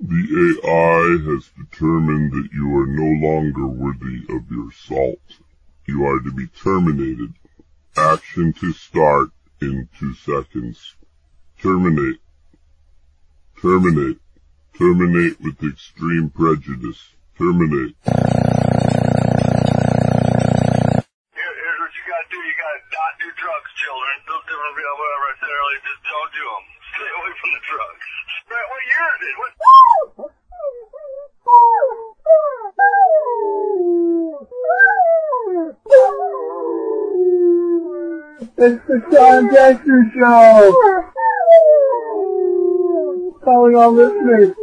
The AI has determined that you are no longer worthy of your salt. You are to be terminated. Action to start in two seconds. Terminate. Terminate. Terminate with extreme prejudice. Terminate. Here's what you gotta do. You gotta not do drugs, children. Don't do them, whatever I said earlier. Just don't do them. Stay away from the drugs. Brett, what year is it? What? It's the Sean Dexter Show! Calling all listeners.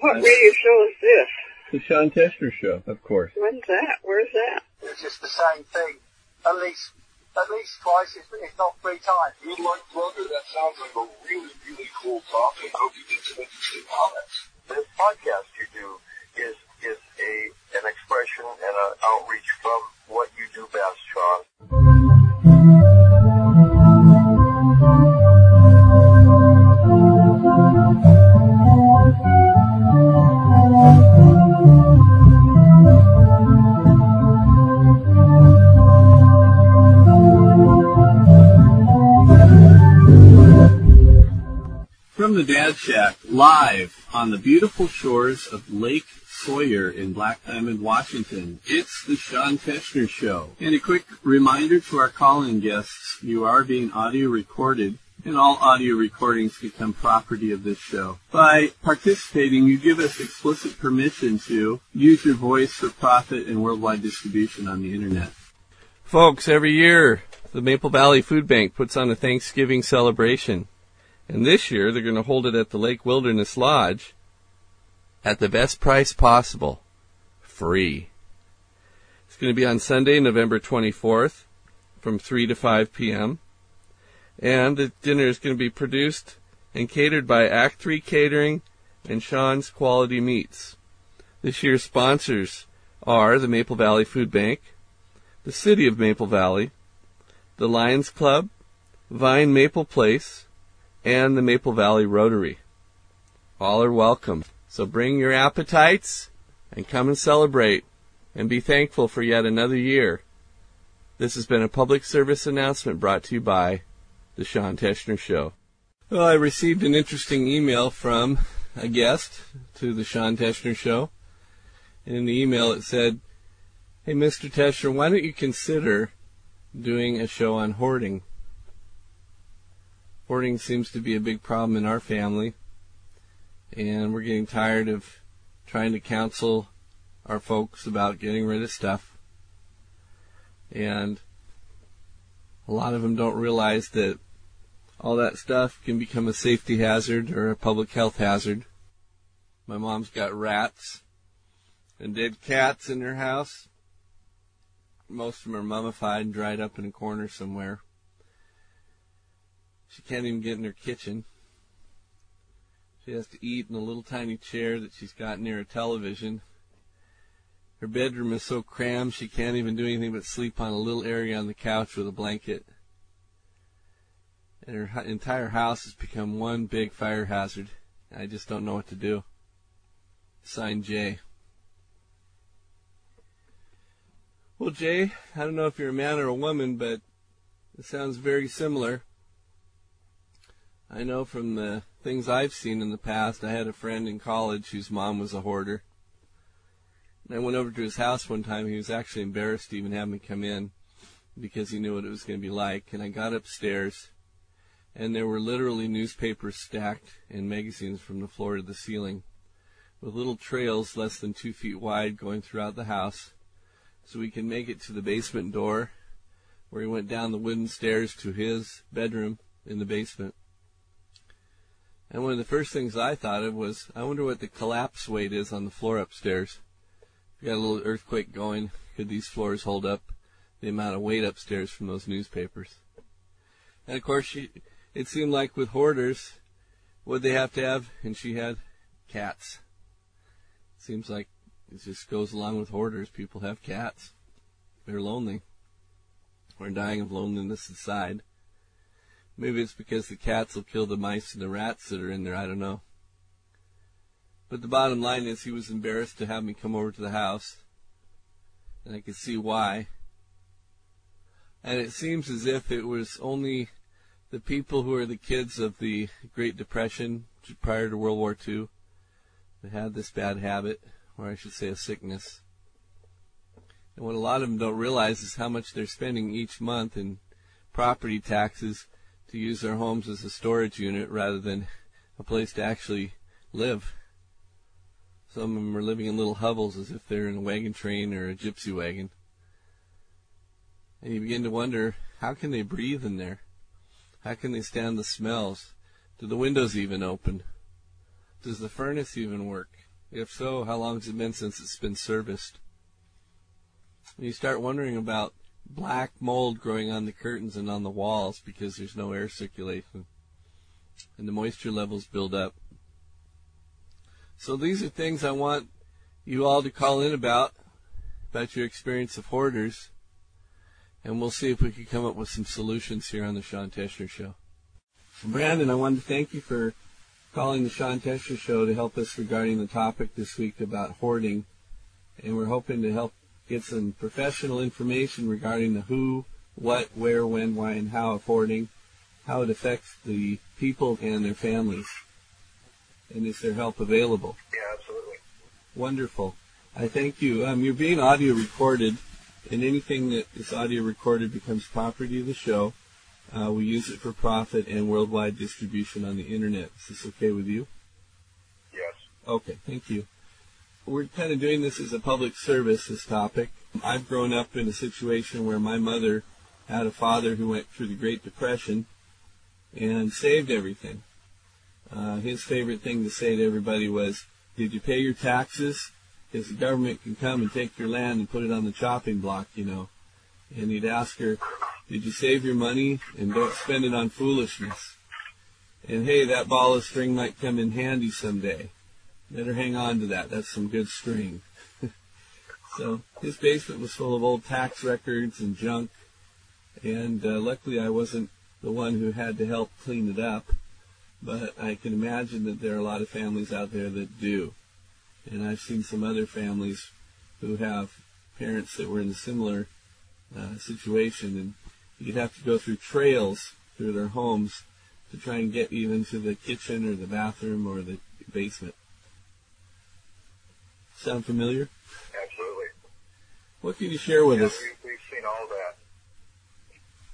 What radio show is this? The Sean Tester Show, of course. When's that? Where's that? It's just the same thing. At least, at least twice, if, if not three times. Good luck, brother. That sounds like a really, really cool topic. Hope you get some interesting comments. This podcast you do is is a an expression and an outreach from what you do best, Sean. On the beautiful shores of Lake Sawyer in Black Diamond, Washington, it's the Sean Teschner Show. And a quick reminder to our call-in guests, you are being audio recorded and all audio recordings become property of this show. By participating, you give us explicit permission to use your voice for profit and worldwide distribution on the internet. Folks, every year the Maple Valley Food Bank puts on a Thanksgiving celebration. And this year they're going to hold it at the Lake Wilderness Lodge at the best price possible. Free. It's going to be on Sunday, November 24th from 3 to 5 p.m. And the dinner is going to be produced and catered by Act 3 Catering and Sean's Quality Meats. This year's sponsors are the Maple Valley Food Bank, the City of Maple Valley, the Lions Club, Vine Maple Place, and the Maple Valley Rotary. All are welcome. So bring your appetites and come and celebrate and be thankful for yet another year. This has been a public service announcement brought to you by the Sean Teschner Show. Well, I received an interesting email from a guest to the Sean Teschner Show. And in the email it said, Hey, Mr. Teschner, why don't you consider doing a show on hoarding? Hoarding seems to be a big problem in our family, and we're getting tired of trying to counsel our folks about getting rid of stuff. And a lot of them don't realize that all that stuff can become a safety hazard or a public health hazard. My mom's got rats and dead cats in her house. Most of them are mummified and dried up in a corner somewhere. She can't even get in her kitchen. She has to eat in a little tiny chair that she's got near a television. Her bedroom is so crammed she can't even do anything but sleep on a little area on the couch with a blanket. And her entire house has become one big fire hazard. I just don't know what to do. Signed Jay. Well, Jay, I don't know if you're a man or a woman, but it sounds very similar. I know from the things I've seen in the past, I had a friend in college whose mom was a hoarder. And I went over to his house one time. He was actually embarrassed to even have me come in because he knew what it was going to be like. And I got upstairs, and there were literally newspapers stacked and magazines from the floor to the ceiling, with little trails less than two feet wide going throughout the house, so we could make it to the basement door, where he went down the wooden stairs to his bedroom in the basement. And one of the first things I thought of was, I wonder what the collapse weight is on the floor upstairs. If you got a little earthquake going, could these floors hold up the amount of weight upstairs from those newspapers? And of course, she, it seemed like with hoarders, what they have to have, and she had cats. Seems like it just goes along with hoarders. People have cats. They're lonely. Or dying of loneliness aside. Maybe it's because the cats will kill the mice and the rats that are in there. I don't know. But the bottom line is he was embarrassed to have me come over to the house. And I could see why. And it seems as if it was only the people who are the kids of the Great Depression prior to World War II that had this bad habit, or I should say a sickness. And what a lot of them don't realize is how much they're spending each month in property taxes to use their homes as a storage unit rather than a place to actually live. Some of them are living in little hovels as if they're in a wagon train or a gypsy wagon. And you begin to wonder, how can they breathe in there? How can they stand the smells? Do the windows even open? Does the furnace even work? If so, how long has it been since it's been serviced? And you start wondering about black mold growing on the curtains and on the walls because there's no air circulation. And the moisture levels build up. So these are things I want you all to call in about, about your experience of hoarders. And we'll see if we can come up with some solutions here on the Sean Teschner Show. Brandon, I wanted to thank you for calling the Sean Teschner Show to help us regarding the topic this week about hoarding. And we're hoping to help get some professional information regarding the who, what, where, when, why, and how of hoarding, how it affects the people and their families. And is there help available? Yeah, absolutely. Wonderful. I thank you. Um, you're being audio recorded, and anything that is audio recorded becomes property of the show. Uh, we use it for profit and worldwide distribution on the internet. Is this okay with you? Yes. Okay, thank you. We're kind of doing this as a public service, this topic. I've grown up in a situation where my mother had a father who went through the Great Depression and saved everything. Uh, his favorite thing to say to everybody was, did you pay your taxes? Because the government can come and take your land and put it on the chopping block, you know. And he'd ask her, did you save your money? And don't spend it on foolishness. And hey, that ball of string might come in handy someday. Better hang on to that. That's some good string. so his basement was full of old tax records and junk. And uh, luckily I wasn't the one who had to help clean it up. But I can imagine that there are a lot of families out there that do. And I've seen some other families who have parents that were in a similar uh, situation, and you'd have to go through trails through their homes to try and get even to the kitchen or the bathroom or the basement. Sound familiar? Absolutely. What can you share with yeah, us? we, we've seen all that.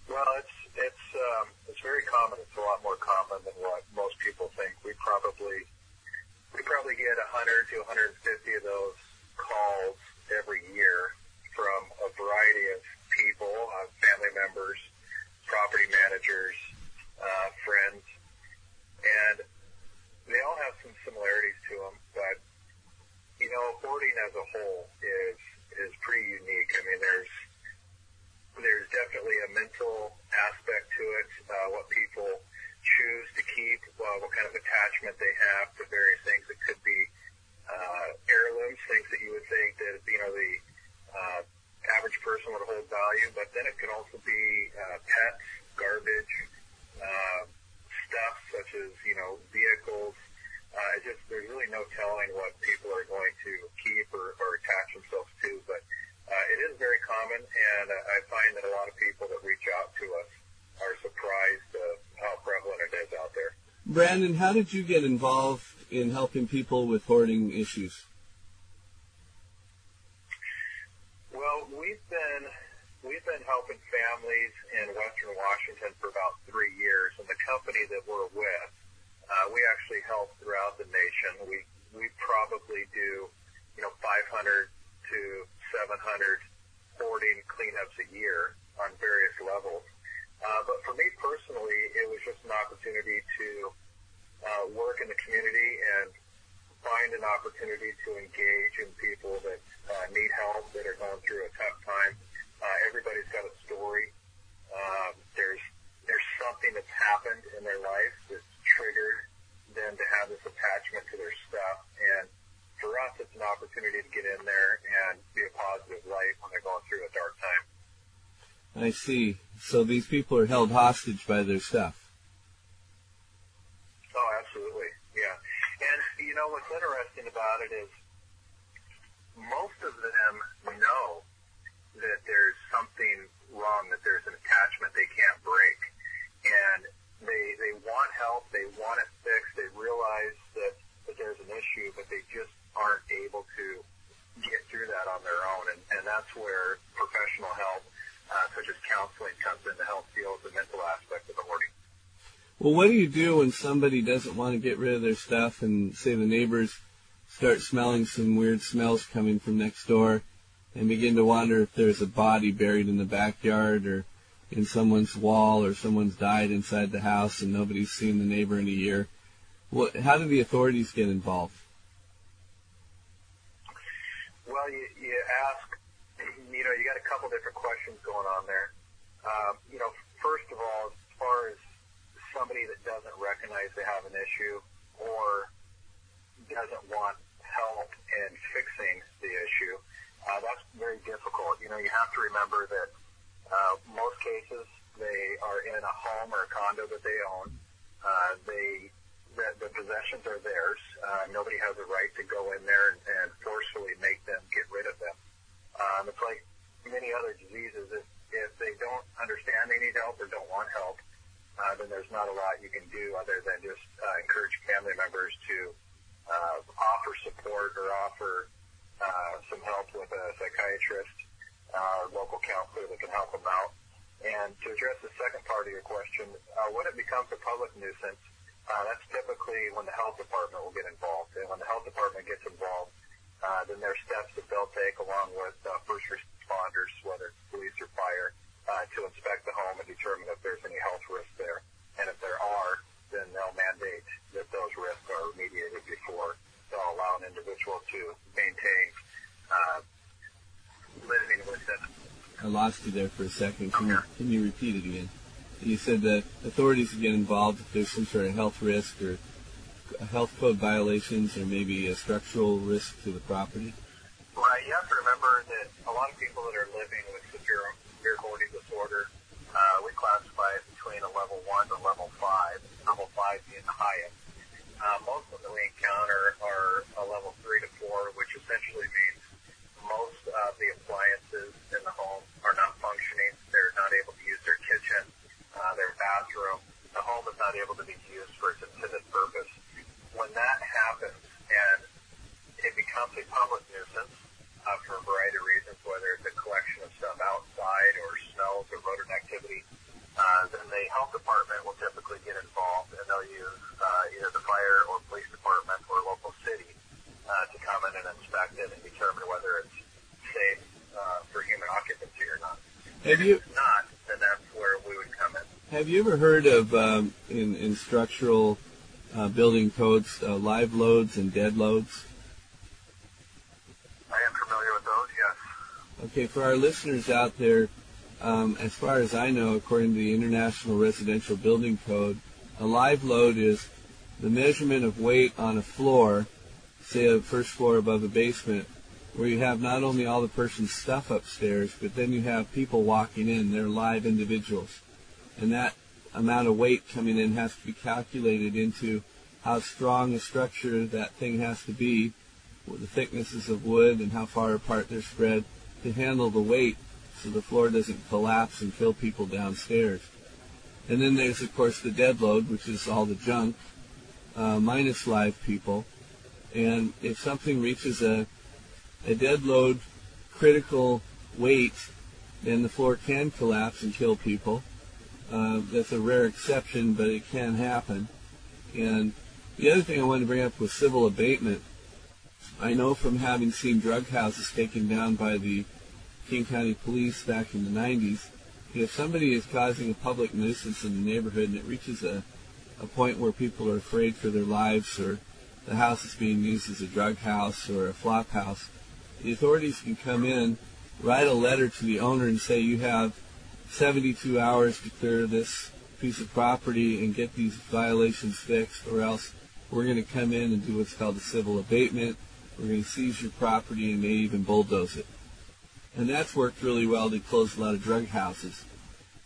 Well, it's it's um, it's very common. It's a lot more common than what most people think. We probably we probably get 100 to 150 of those calls every year from a variety of people, uh, family members, property managers, uh, friends, and they all have some similarities to them. But you know, hoarding as a whole is is pretty unique. I mean, there's there's definitely a mental aspect to it. Uh, what people choose to keep, uh, what kind of attachment they have to various things. It could be uh, heirlooms, things that you would think that you know the uh, average person would hold value, but then it can also be uh, pets, garbage, uh, stuff such as you know vehicles. It just there's really no telling what people are going to keep or, or attach themselves to, but uh, it is very common, and uh, I find that a lot of people that reach out to us are surprised uh, how prevalent it is out there. Brandon, how did you get involved in helping people with hoarding issues? Well, we've been we've been helping families in Western Washington for about three years, and the company that we're with, uh, we actually help throughout the nation. We we probably do, you know, 500 to 700 hoarding cleanups a year on various levels. Uh, but for me personally, it was just an opportunity to uh, work in the community and find an opportunity to engage in people that uh, need help, that are going through a tough time. Uh, everybody's got a story. Uh, there's there's something that's happened in their life that's trigger them to have this attachment to their stuff. And for us, it's an opportunity to get in there and be a positive light when they're going through a dark time. I see. So these people are held hostage by their stuff. Oh, absolutely. Yeah. And you know what's interesting about it is most of them know that there's something wrong, that there's an attachment they can't break. And they they want help, they want it fixed, they realize that that there's an issue, but they just aren't able to get through that on their own, and and that's where professional help, uh, such as counseling, comes in to help deal with the mental aspect of the hoarding. Well, what do you do when somebody doesn't want to get rid of their stuff and say the neighbors start smelling some weird smells coming from next door and begin to wonder if there's a body buried in the backyard or in someone's wall or someone's died inside the house and nobody's seen the neighbor in a year? What, how do the authorities get involved? Well, you, you ask, you know, you got a couple different questions going on there. Um, you know, first of all, as far as somebody that doesn't recognize they have an issue or doesn't want help in fixing the issue, uh, that's very difficult. You know, you have to remember that uh, most cases they are in a home or a condo that they own. Uh, they the, the possessions are theirs. Uh, nobody has a right to go in there and, and forcefully make them get rid of them. Um, it's like many other diseases. If, if they don't understand they need help or don't want help, uh, then there's not a lot you can do other than just uh, encourage family members to uh, offer support or offer uh, some help with a psychiatrist or local counselor that can help them out. And to address the second part of your question, uh, when it becomes a public nuisance, uh, that's typically when the health department will get involved. And when the health department gets involved, uh, then there are steps that they'll take along with uh, first responders, whether it's police or fire, uh, to inspect the home and determine if there's any health risks there. And if there are, then they'll mandate that those risks are remediated before they'll allow an individual to maintain uh. I lost you there for a second. Can you, can you repeat it again? You said that authorities get involved if there's some sort of health risk or health code violations or maybe a structural risk to the property. Right. You have to remember that a lot of people that are living with severe, severe hoarding disorder, uh, we classify it between a level one to level five. Level five being the highest. Uh, most of them that we encounter are a level three to four, which essentially means of the appliances in the home are not functioning. They're not able to use their kitchen, uh, their bathroom. The home is not able to be used for its intended purpose. When that happens and it becomes a public nuisance uh, for a variety of reasons, whether it's a collection of stuff outside or smells or rodent activity, uh, then the health department will typically get involved and they'll use uh, either the fire or police department or local city uh, to come in and inspect it and determine whether it's safe uh, for human occupancy or not. Have you not, then that's where we would come in. have you ever heard of um, in, in structural uh, building codes uh, live loads and dead loads? I am familiar with those, yes. Okay, for our listeners out there, um, as far as I know, according to the International Residential Building Code, a live load is the measurement of weight on a floor, say a first floor above a basement, where you have not only all the person's stuff upstairs, but then you have people walking in. They're live individuals. And that amount of weight coming in has to be calculated into how strong a structure that thing has to be, with the thicknesses of wood and how far apart they're spread to handle the weight so the floor doesn't collapse and kill people downstairs. And then there's, of course, the dead load, which is all the junk, uh, minus live people. And if something reaches a, a dead load critical weight, then the floor can collapse and kill people. Uh, that's a rare exception, but it can happen. And the other thing I wanted to bring up was civil abatement. I know from having seen drug houses taken down by the King County Police back in the 90s, if somebody is causing a public nuisance in the neighborhood and it reaches a, a point where people are afraid for their lives or the house is being used as a drug house or a flop house, the authorities can come in, write a letter to the owner and say you have 72 hours to clear this piece of property and get these violations fixed or else we're going to come in and do what's called a civil abatement. We're going to seize your property and may even bulldoze it. And that's worked really well to close a lot of drug houses.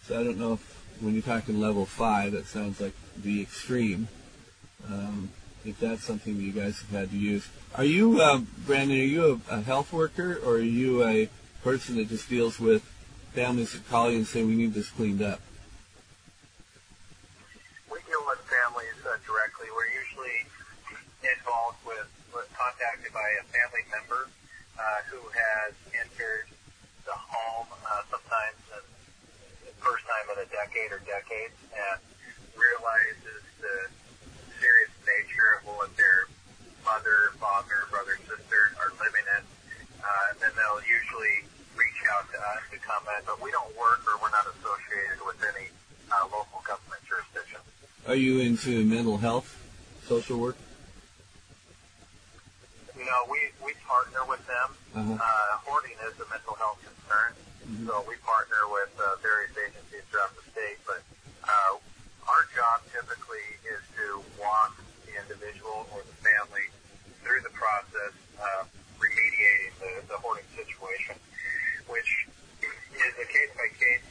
So I don't know if when you're talking level five, that sounds like the extreme. Um, if that's something that you guys have had to use. Are you, um, Brandon? Are you a, a health worker, or are you a person that just deals with families that call you and say we need this cleaned up? We deal with families uh, directly. We're usually involved with, with contacted by a family member uh, who has entered the home uh, sometimes the first time in a decade or decades and serious nature of what their mother, father, brother, sister are living in. Uh, and then they'll usually reach out to us to come in, but we don't work or we're not associated with any uh, local government jurisdiction. Are you into mental health, social work? You know, we, we partner with them. Uh-huh. Uh, hoarding is a mental health concern, so we partner with uh, various agencies throughout the state. But uh, our job typically is to walk individual or the family through the process of remediating the, the hoarding situation, which is a case by case,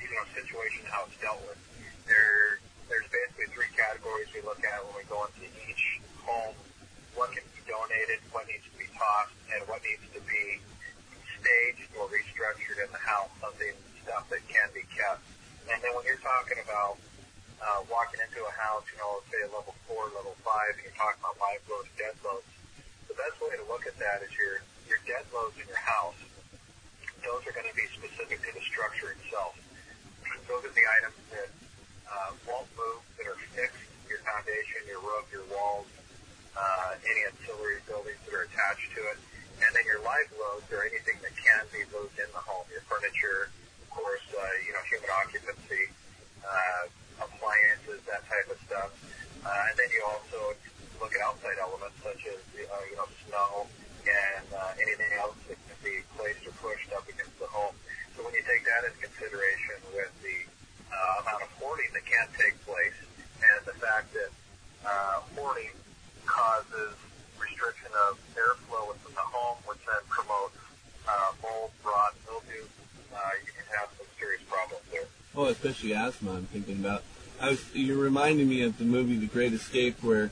you know, situation how it's dealt with. There, there's basically three categories we look at when we go into each home. What can be donated, what needs to be tossed, and what needs to be staged or restructured in the house, something, stuff that can be kept. And then when you're talking about uh, walking into a house, you know, say a level four, level five, and you're talking about live loads, dead loads, the best way to look at that is your, your dead loads in your house. Those are going to be specific to the structure itself. Those are the items that uh, won't move, that are fixed, your foundation, your roof, your walls, uh, any ancillary buildings that are attached to it. And then your live loads are anything that can be moved in the home, your furniture, of course, uh, you know, human occupancy, uh, appliances, that type of stuff. Uh, and then you also look at outside elements such as, uh, you know, snow and uh, anything else that can be placed or pushed up against the home. So when you take that into consideration with the uh, amount of hoarding that can take place and the fact that uh, hoarding causes restriction of airflow within the home, which then promotes uh, mold, rot, mildew, uh, you can have some serious problems there. Oh, especially asthma. I'm thinking about. I was. You're reminding me of the movie The Great Escape, where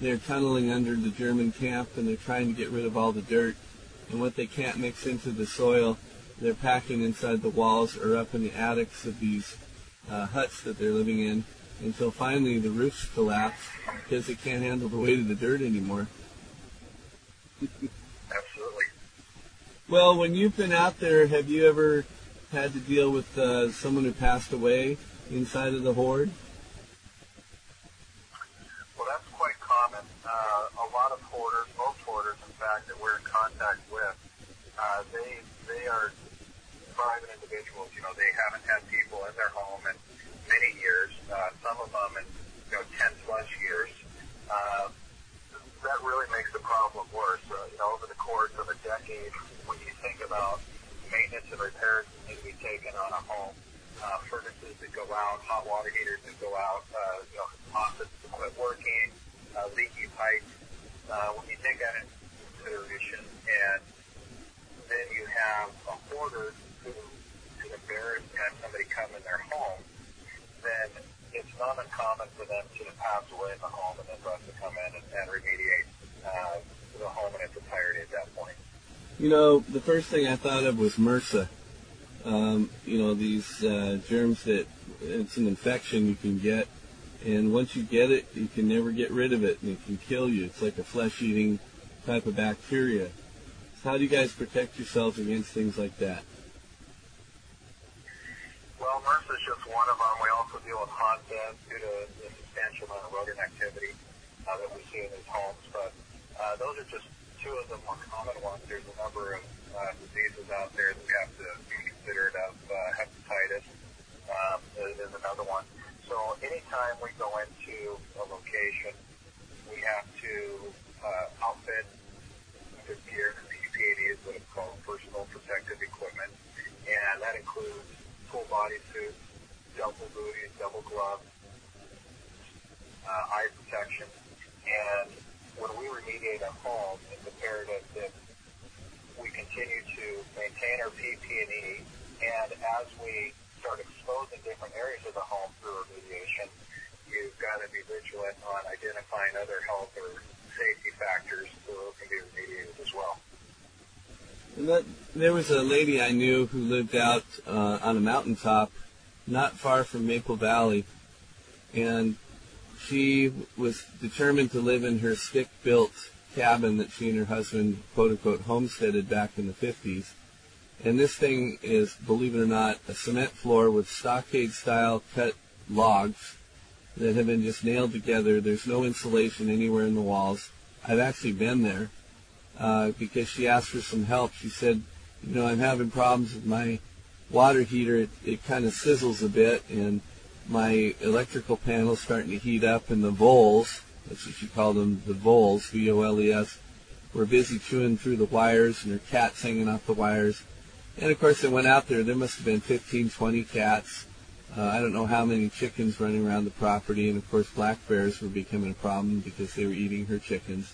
they're tunneling under the German camp and they're trying to get rid of all the dirt, and what they can't mix into the soil, they're packing inside the walls or up in the attics of these uh, huts that they're living in, until finally the roofs collapse because they can't handle the weight of the dirt anymore. Absolutely. Well, when you've been out there, have you ever had to deal with uh, someone who passed away inside of the hoard? Well, that's quite common. Uh, a lot of hoarders, most hoarders, in fact, that we're in contact with, uh, they they are private individuals. You know, they haven't had people in their home in many years. Uh, some of them in you know ten plus years. Uh, that really makes the problem worse. Uh, you know, over the course of a decade, when you think about maintenance and repairs that need to be taken on a home, uh, furnaces that go out, hot water heaters that go out, uh, you know, faucets that quit working, uh, leaky pipes. Uh, when you take that into consideration, and then you have a hoarder who is embarrassed to have somebody come in their home, then it's not uncommon for them to pass away in the home and then for us to come in and, and remediate uh, the home in its entirety at that point. You know, the first thing I thought of was MRSA. Um, you know, these uh, germs that it's an infection you can get, and once you get it, you can never get rid of it, and it can kill you. It's like a flesh-eating type of bacteria. How do you guys protect yourselves against things like that? Well, MRSA is just one of them. We also deal with hot beds due to the substantial amount of rodent activity uh, that we see in these homes. But uh, those are just two of the more common ones. There's a number of uh, diseases out there that we have to be considerate of. Uh, hepatitis um, is, is another one. So anytime we go into a location, we have to uh, outfit the gear, PPE is what it's called, personal protective equipment, and that includes full body suits, double booties, double gloves, uh, eye protection, and when we remediate a home, it's imperative that we continue to maintain our PP&E, and as we start exposing different areas of the home through remediation, you've got to be vigilant on identifying other health or safety factors so those can be remediated as well. That, there was a lady I knew who lived out uh, on a mountaintop not far from Maple Valley, and she was determined to live in her stick-built cabin that she and her husband, quote unquote, homesteaded back in the 50s. And this thing is, believe it or not, a cement floor with stockade-style cut logs that have been just nailed together. There's no insulation anywhere in the walls. I've actually been there uh, because she asked for some help. She said, you know, I'm having problems with my water heater. It, it kind of sizzles a bit, and my electrical panel's starting to heat up, and the voles, that's what she called them, the voles, V-O-L-E-S, were busy chewing through the wires, and her cat's hanging off the wires. And of course, I went out there. There must have been 15, 20 cats. Uh, I don't know how many chickens running around the property, and of course, black bears were becoming a problem because they were eating her chickens.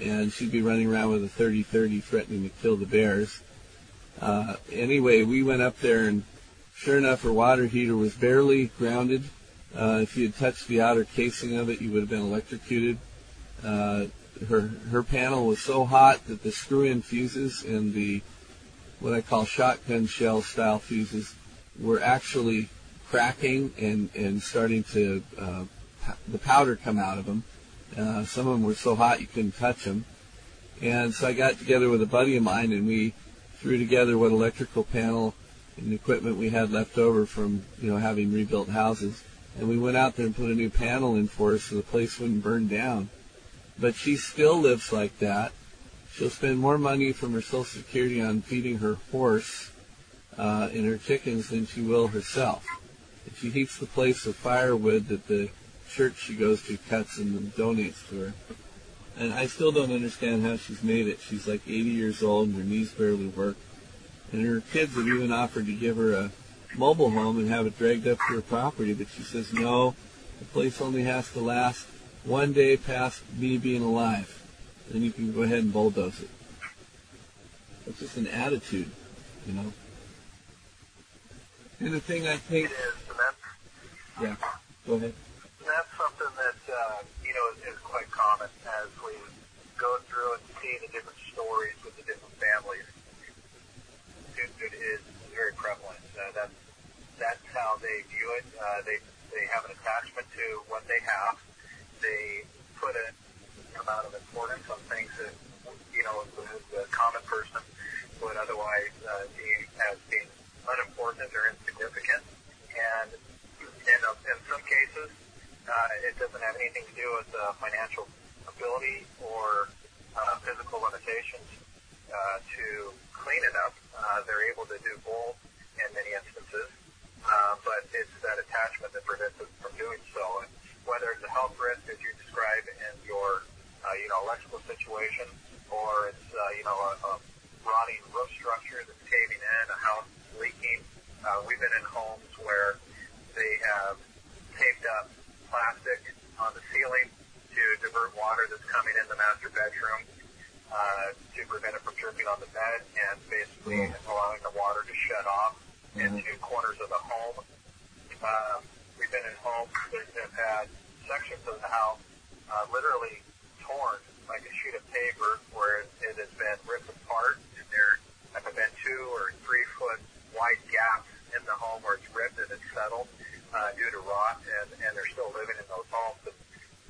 And she'd be running around with a 30-30 threatening to kill the bears. Uh, anyway, we went up there, and sure enough, her water heater was barely grounded. Uh, if you had touched the outer casing of it, you would have been electrocuted. Uh, her her panel was so hot that the screw-in fuses and the what I call shotgun shell style fuses were actually cracking and and starting to uh, the powder come out of them. Uh, some of them were so hot you couldn't touch them. And so I got together with a buddy of mine and we threw together what electrical panel and equipment we had left over from you know having rebuilt houses. And we went out there and put a new panel in for her so the place wouldn't burn down. But she still lives like that. She'll spend more money from her Social Security on feeding her horse uh, and her chickens than she will herself. And she heats the place with firewood that the church she goes to cuts and donates to her. And I still don't understand how she's made it. She's like 80 years old and her knees barely work. And her kids have even offered to give her a mobile home and have it dragged up to her property, but she says no. The place only has to last one day past me being alive. Then you can go ahead and bulldoze it. It's just an attitude, you know. And the thing I think, It is, and that's, yeah, go ahead. That's something that, uh, you know, is, is quite common as we go through and see the different stories with the different families. It, it is very prevalent. Uh, that's, that's how they view it. Uh, they, they have an attachment to what they have. They put an amount of importance on things that, you know, the, the common person would otherwise uh, as being unimportant or insignificant. And in, uh, in some cases, uh, it doesn't have anything to do with uh, financial ability or uh, physical limitations uh, to clean it up. Uh, they're able to do both in many instances, uh, but it's that attachment that prevents us from doing so. And whether it's a health risk, as you describe in your, uh, you know, electrical situation, or it's, uh, you know, a, a rotting roof structure that's caving in, a house leaking. Uh, we've been in homes where they have taped up plastic on the ceiling to divert water that's coming in the master bedroom uh, to prevent it from dripping on the bed and basically allowing the water to shut off into corners of the home. Um, we've been in homes that have had sections of the house uh, literally torn like a sheet of paper where it, it has been ripped apart and there have been two or three foot wide gaps in the home where it's ripped and it's settled uh, due to rot and, and they're still living in those homes. And,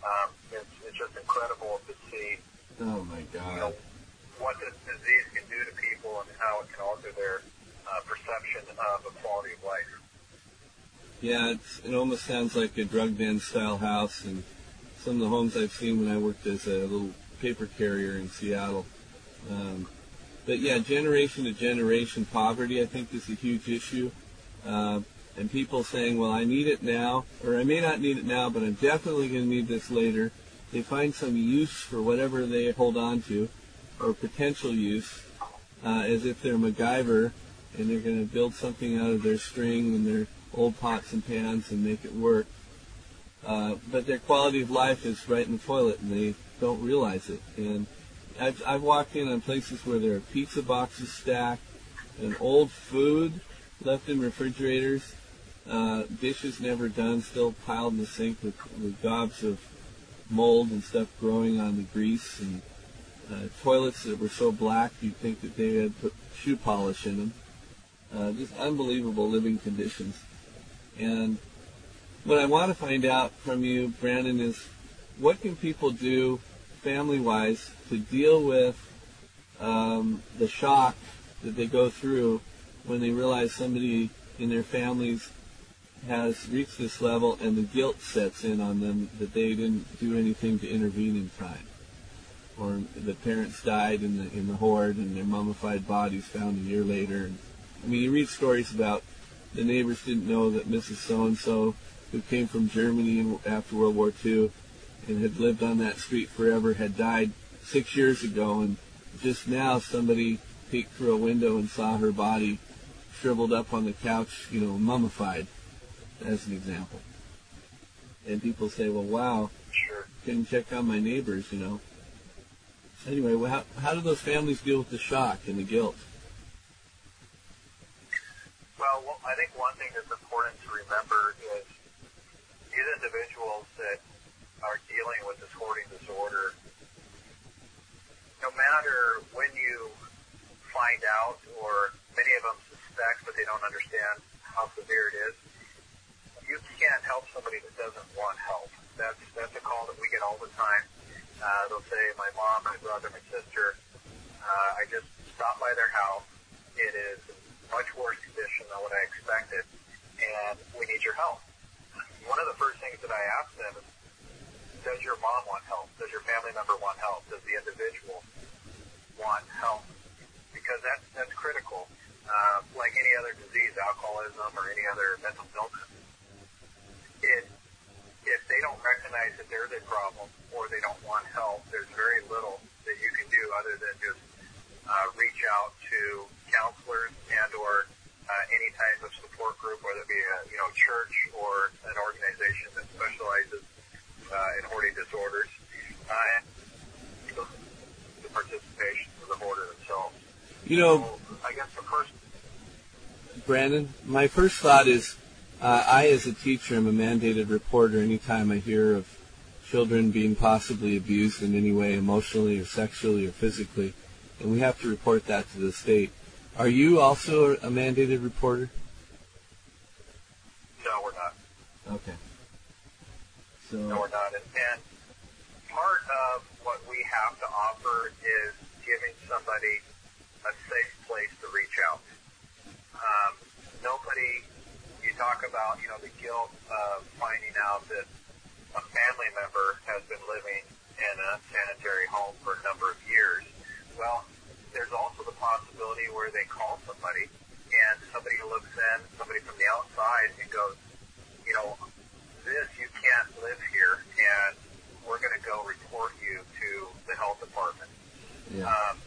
um, it's, it's just incredible to see Oh my you know, God. what this disease can do to people and how it can alter their uh, perception of a quality of life. Yeah, it's, it almost sounds like a drug den style house, and some of the homes I've seen when I worked as a little paper carrier in Seattle. Um, but yeah, generation to generation poverty, I think, is a huge issue. Uh, and people saying, well, I need it now, or I may not need it now, but I'm definitely going to need this later. They find some use for whatever they hold on to, or potential use, uh, as if they're MacGyver, and they're going to build something out of their string and their old pots and pans and make it work. Uh, but their quality of life is right in the toilet, and they don't realize it. And I've, I've walked in on places where there are pizza boxes stacked and old food left in refrigerators. Uh, dishes never done, still piled in the sink with, with gobs of mold and stuff growing on the grease, and uh, toilets that were so black you'd think that they had put shoe polish in them. Uh, just unbelievable living conditions. And what I want to find out from you, Brandon, is what can people do family-wise to deal with um, the shock that they go through when they realize somebody in their families has reached this level and the guilt sets in on them that they didn't do anything to intervene in time. Or the parents died in the in the hoard and their mummified bodies found a year later. I mean, you read stories about the neighbors didn't know that Mrs. So and So, who came from Germany after World War II and had lived on that street forever, had died six years ago, and just now somebody peeked through a window and saw her body shriveled up on the couch, you know, mummified, as an example. And people say, well, wow, Sure. can check on my neighbors, you know. Anyway, well, how, how do those families deal with the shock and the guilt? Well, well, I think one thing that's important to remember is these individuals that are dealing with this hoarding disorder, no matter when you find out, or many of them suspect but they don't understand how severe it is, you can't help somebody that doesn't want help. That's that's a call that we get all the time. Uh, they'll say, "My mom, my brother, my sister, uh, I just stopped by their house. It is much worse condition than what I expected, and we need your help." One of the first things that I ask them is, "Does your mom want help? Does your family member want help? Does the individual want help?" Because that's that's critical. Uh, like any other disease, alcoholism or any other mental illness, if they don't recognize that they're the problem or they don't want help, there's very little that you can do other than just uh, reach out to counselors and or uh, any type of support group, whether it be a you know church or an organization that specializes uh, in hoarding disorders, uh, and the participation of the hoarder themselves. You know, So I guess the first Brandon, my first thought is I, as a teacher, am a mandated reporter anytime I hear of children being possibly abused in any way, emotionally or sexually or physically, and we have to report that to the state. Are you also a mandated reporter? no, we're not. Okay. So, No, we're not. And, part of what we have to offer is giving somebody a safe place to reach out. Um, nobody, talk about, you know, the guilt of finding out that a family member has been living in a sanitary home for a number of years. Well, there's also the possibility where they call somebody and somebody looks in, somebody from the outside and goes, you know, this, you can't live here, and we're going to go report you to the health department. yeah. Um,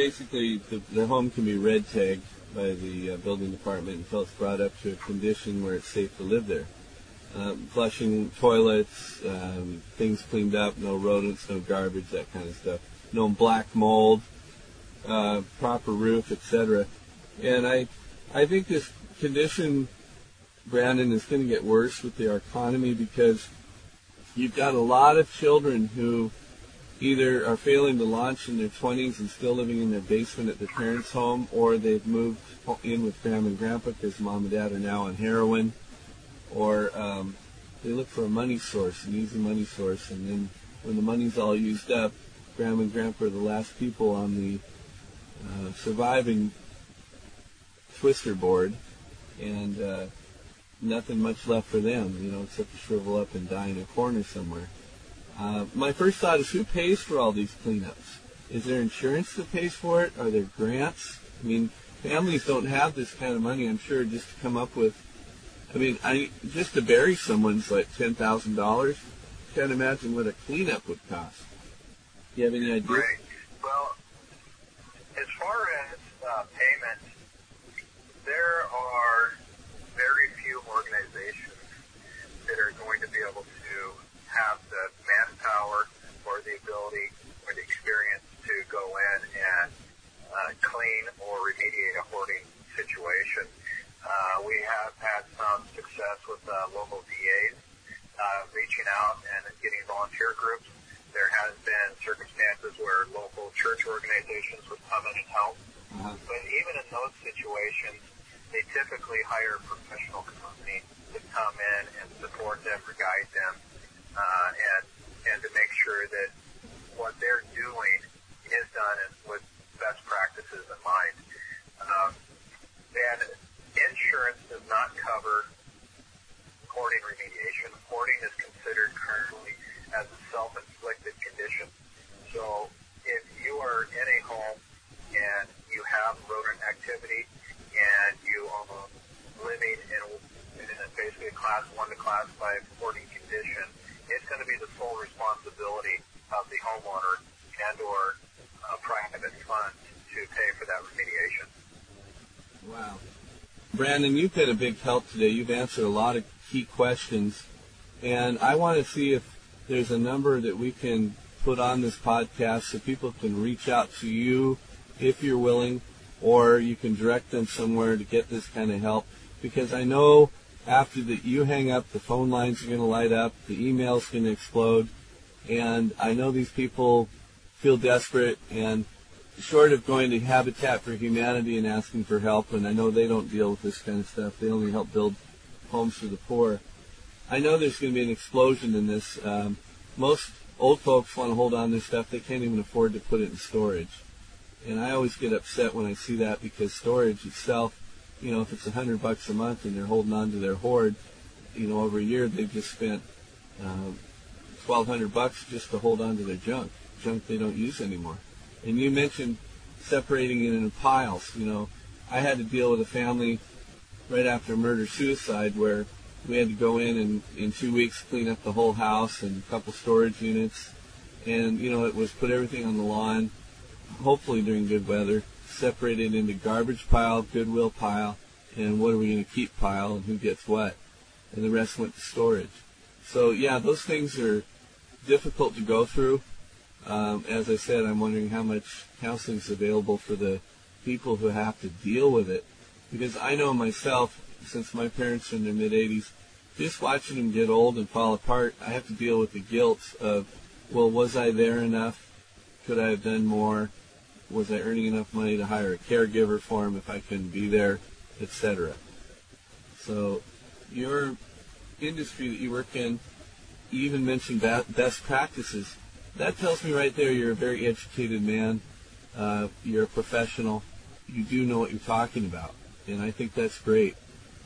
basically the, the home can be red tagged by the uh, building department until it's brought up to a condition where it's safe to live there. Um, flushing toilets, um, things cleaned up, no rodents, no garbage, that kind of stuff. No black mold, uh, proper roof, etc. And I, I think this condition, Brandon, is going to get worse with the economy because you've got a lot of children who either are failing to launch in their 20s and still living in their basement at their parents' home, or they've moved in with grandma and grandpa because mom and dad are now on heroin, or um, they look for a money source, an easy money source, and then when the money's all used up, grandma and grandpa are the last people on the uh, surviving twister board, and uh, nothing much left for them, you know, except to shrivel up and die in a corner somewhere. Uh, my first thought is who pays for all these cleanups? Is there insurance that pays for it? Are there grants? I mean, families don't have this kind of money, I'm sure, just to come up with. I mean, I just to bury someone's like ten thousand dollars. Can't imagine what a cleanup would cost. Do you have any idea? Right. Well, as far as uh, payment, there are very few organizations that are going to be able to have the manpower or the ability or the experience to go in and uh, clean or remediate a hoarding situation. Uh, we have had some success with uh, local DAs uh, reaching out and getting volunteer groups. There has been circumstances where local church organizations would come in and help. Uh-huh. But even in those situations, they typically hire a professional company to come in and support them or guide them, uh, and and to make sure that what they're doing is done in- with best practices in mind. Um, and insurance does not cover hoarding remediation. Hoarding is considered currently as a self-inflicted condition. So if you are in a home and you have rodent activity and you are living in, in a basically a class one to class five hoarding condition, it's going to be the sole responsibility of the homeowner and or a private fund to pay for that remediation. Wow. Brandon, you've been a big help today. You've answered a lot of key questions. And I want to see if there's a number that we can put on this podcast so people can reach out to you if you're willing, or you can direct them somewhere to get this kind of help. Because I know after that you hang up, the phone lines are going to light up, the email's going to explode, and I know these people feel desperate and short of going to Habitat for Humanity and asking for help, and I know they don't deal with this kind of stuff. They only help build homes for the poor. I know there's going to be an explosion in this. Um, most old folks want to hold on to stuff. They can't even afford to put it in storage. And I always get upset when I see that because storage itself, you know, if it's a hundred bucks a month and they're holding on to their hoard, you know, over a year they've just spent um, twelve hundred bucks just to hold on to their junk, junk they don't use anymore. And you mentioned separating it in piles. You know, I had to deal with a family right after murder suicide where we had to go in and in two weeks clean up the whole house and a couple storage units. And, you know, it was put everything on the lawn, hopefully during good weather, separated into garbage pile, goodwill pile, and what are we going to keep pile and who gets what. And the rest went to storage. So, yeah, those things are difficult to go through. Um, as I said, I'm wondering how much counseling is available for the people who have to deal with it. Because I know myself, since my parents are in their mid 80s, just watching them get old and fall apart, I have to deal with the guilt of, well, was I there enough? Could I have done more? Was I earning enough money to hire a caregiver for them if I couldn't be there, etc. So, your industry that you work in, you even mentioned best practices. That tells me right there you're a very educated man. Uh, you're a professional. You do know what you're talking about. And I think that's great.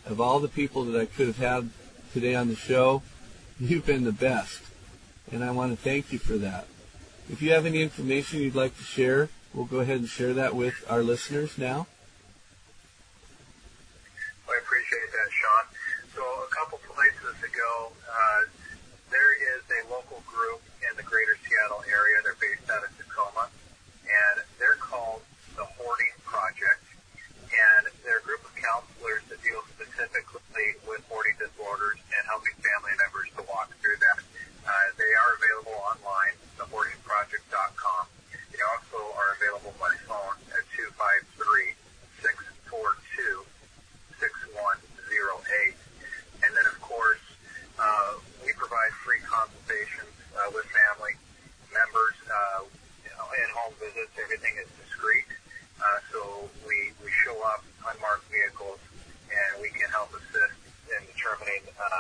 Of all the people that I could have had today on the show, you've been the best. And I want to thank you for that. If you have any information you'd like to share, we'll go ahead and share that with our listeners now.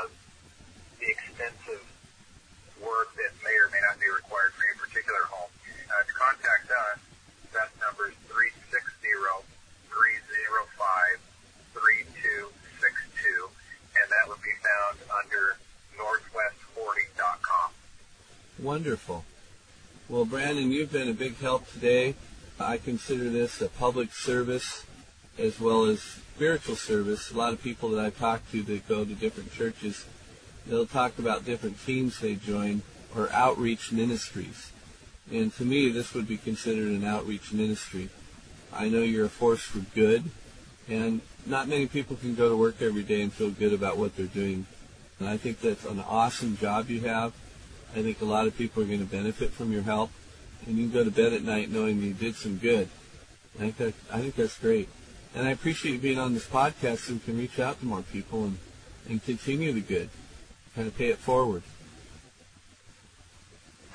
of the extensive work that may or may not be required for your particular home. Uh, to contact us, that number is 360-305-3262, and that would be found under northwest40.com. Wonderful. Well, Brandon, you've been a big help today. I consider this a public service as well as spiritual service. A lot of people that I talk to that go to different churches, they'll talk about different teams they join or outreach ministries. And to me, this would be considered an outreach ministry. I know you're a force for good, and not many people can go to work every day and feel good about what they're doing. And I think that's an awesome job you have. I think a lot of people are going to benefit from your help, and you can go to bed at night knowing you did some good. I think that I think that's great, and I appreciate you being on this podcast so we can reach out to more people and and continue the good, kind of pay it forward.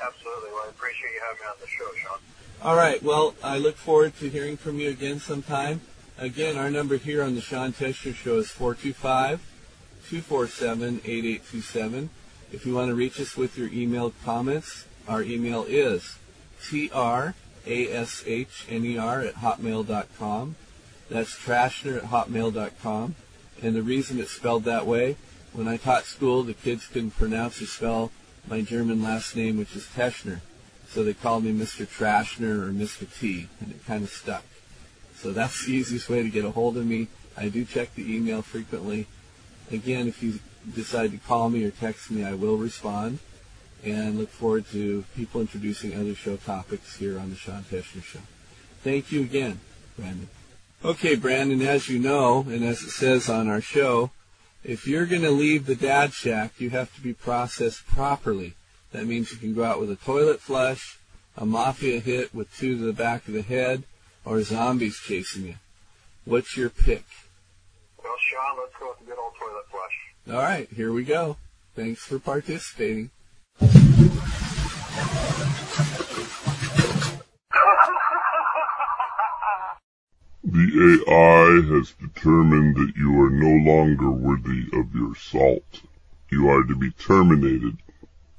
Absolutely. Well, I appreciate you having me on the show, Sean. All right. Well, I look forward to hearing from you again sometime. Again, our number here on the Sean Teschner Show is 425 247 8827. If you want to reach us with your email comments, our email is trashner at hotmail.com. That's trashner at hotmail.com. And the reason it's spelled that way, when I taught school, the kids couldn't pronounce or spell my German last name, which is Teschner. So they called me Mr. Trashner or Mr. T, and it kind of stuck. So that's the easiest way to get a hold of me. I do check the email frequently. Again, if you decide to call me or text me, I will respond. And look forward to people introducing other show topics here on the Sean Teschner Show. Thank you again, Brandon. Okay, Brandon, as you know, and as it says on our show, if you're going to leave the dad shack, you have to be processed properly. That means you can go out with a toilet flush, a mafia hit with two to the back of the head, or zombies chasing you. What's your pick? Well, Sean, let's go with the good old toilet flush. All right, here we go. Thanks for participating. The AI has determined that you are no longer worthy of your salt. You are to be terminated.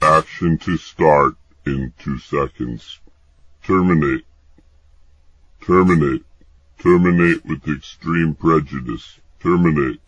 Action to start in two seconds. Terminate. Terminate. Terminate with extreme prejudice. Terminate.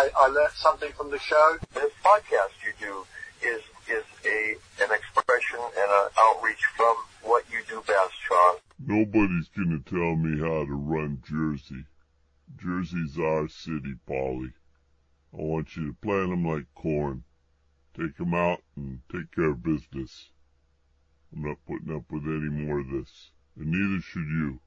I, I, I learnt something from the show. This podcast you do is is a an expression and an outreach from what you do best, Sean. Nobody's gonna tell me how to run Jersey. Jersey's our city, Polly. I want you to plant 'em like corn. Take 'em out and take care of business. I'm not putting up with any more of this. And neither should you.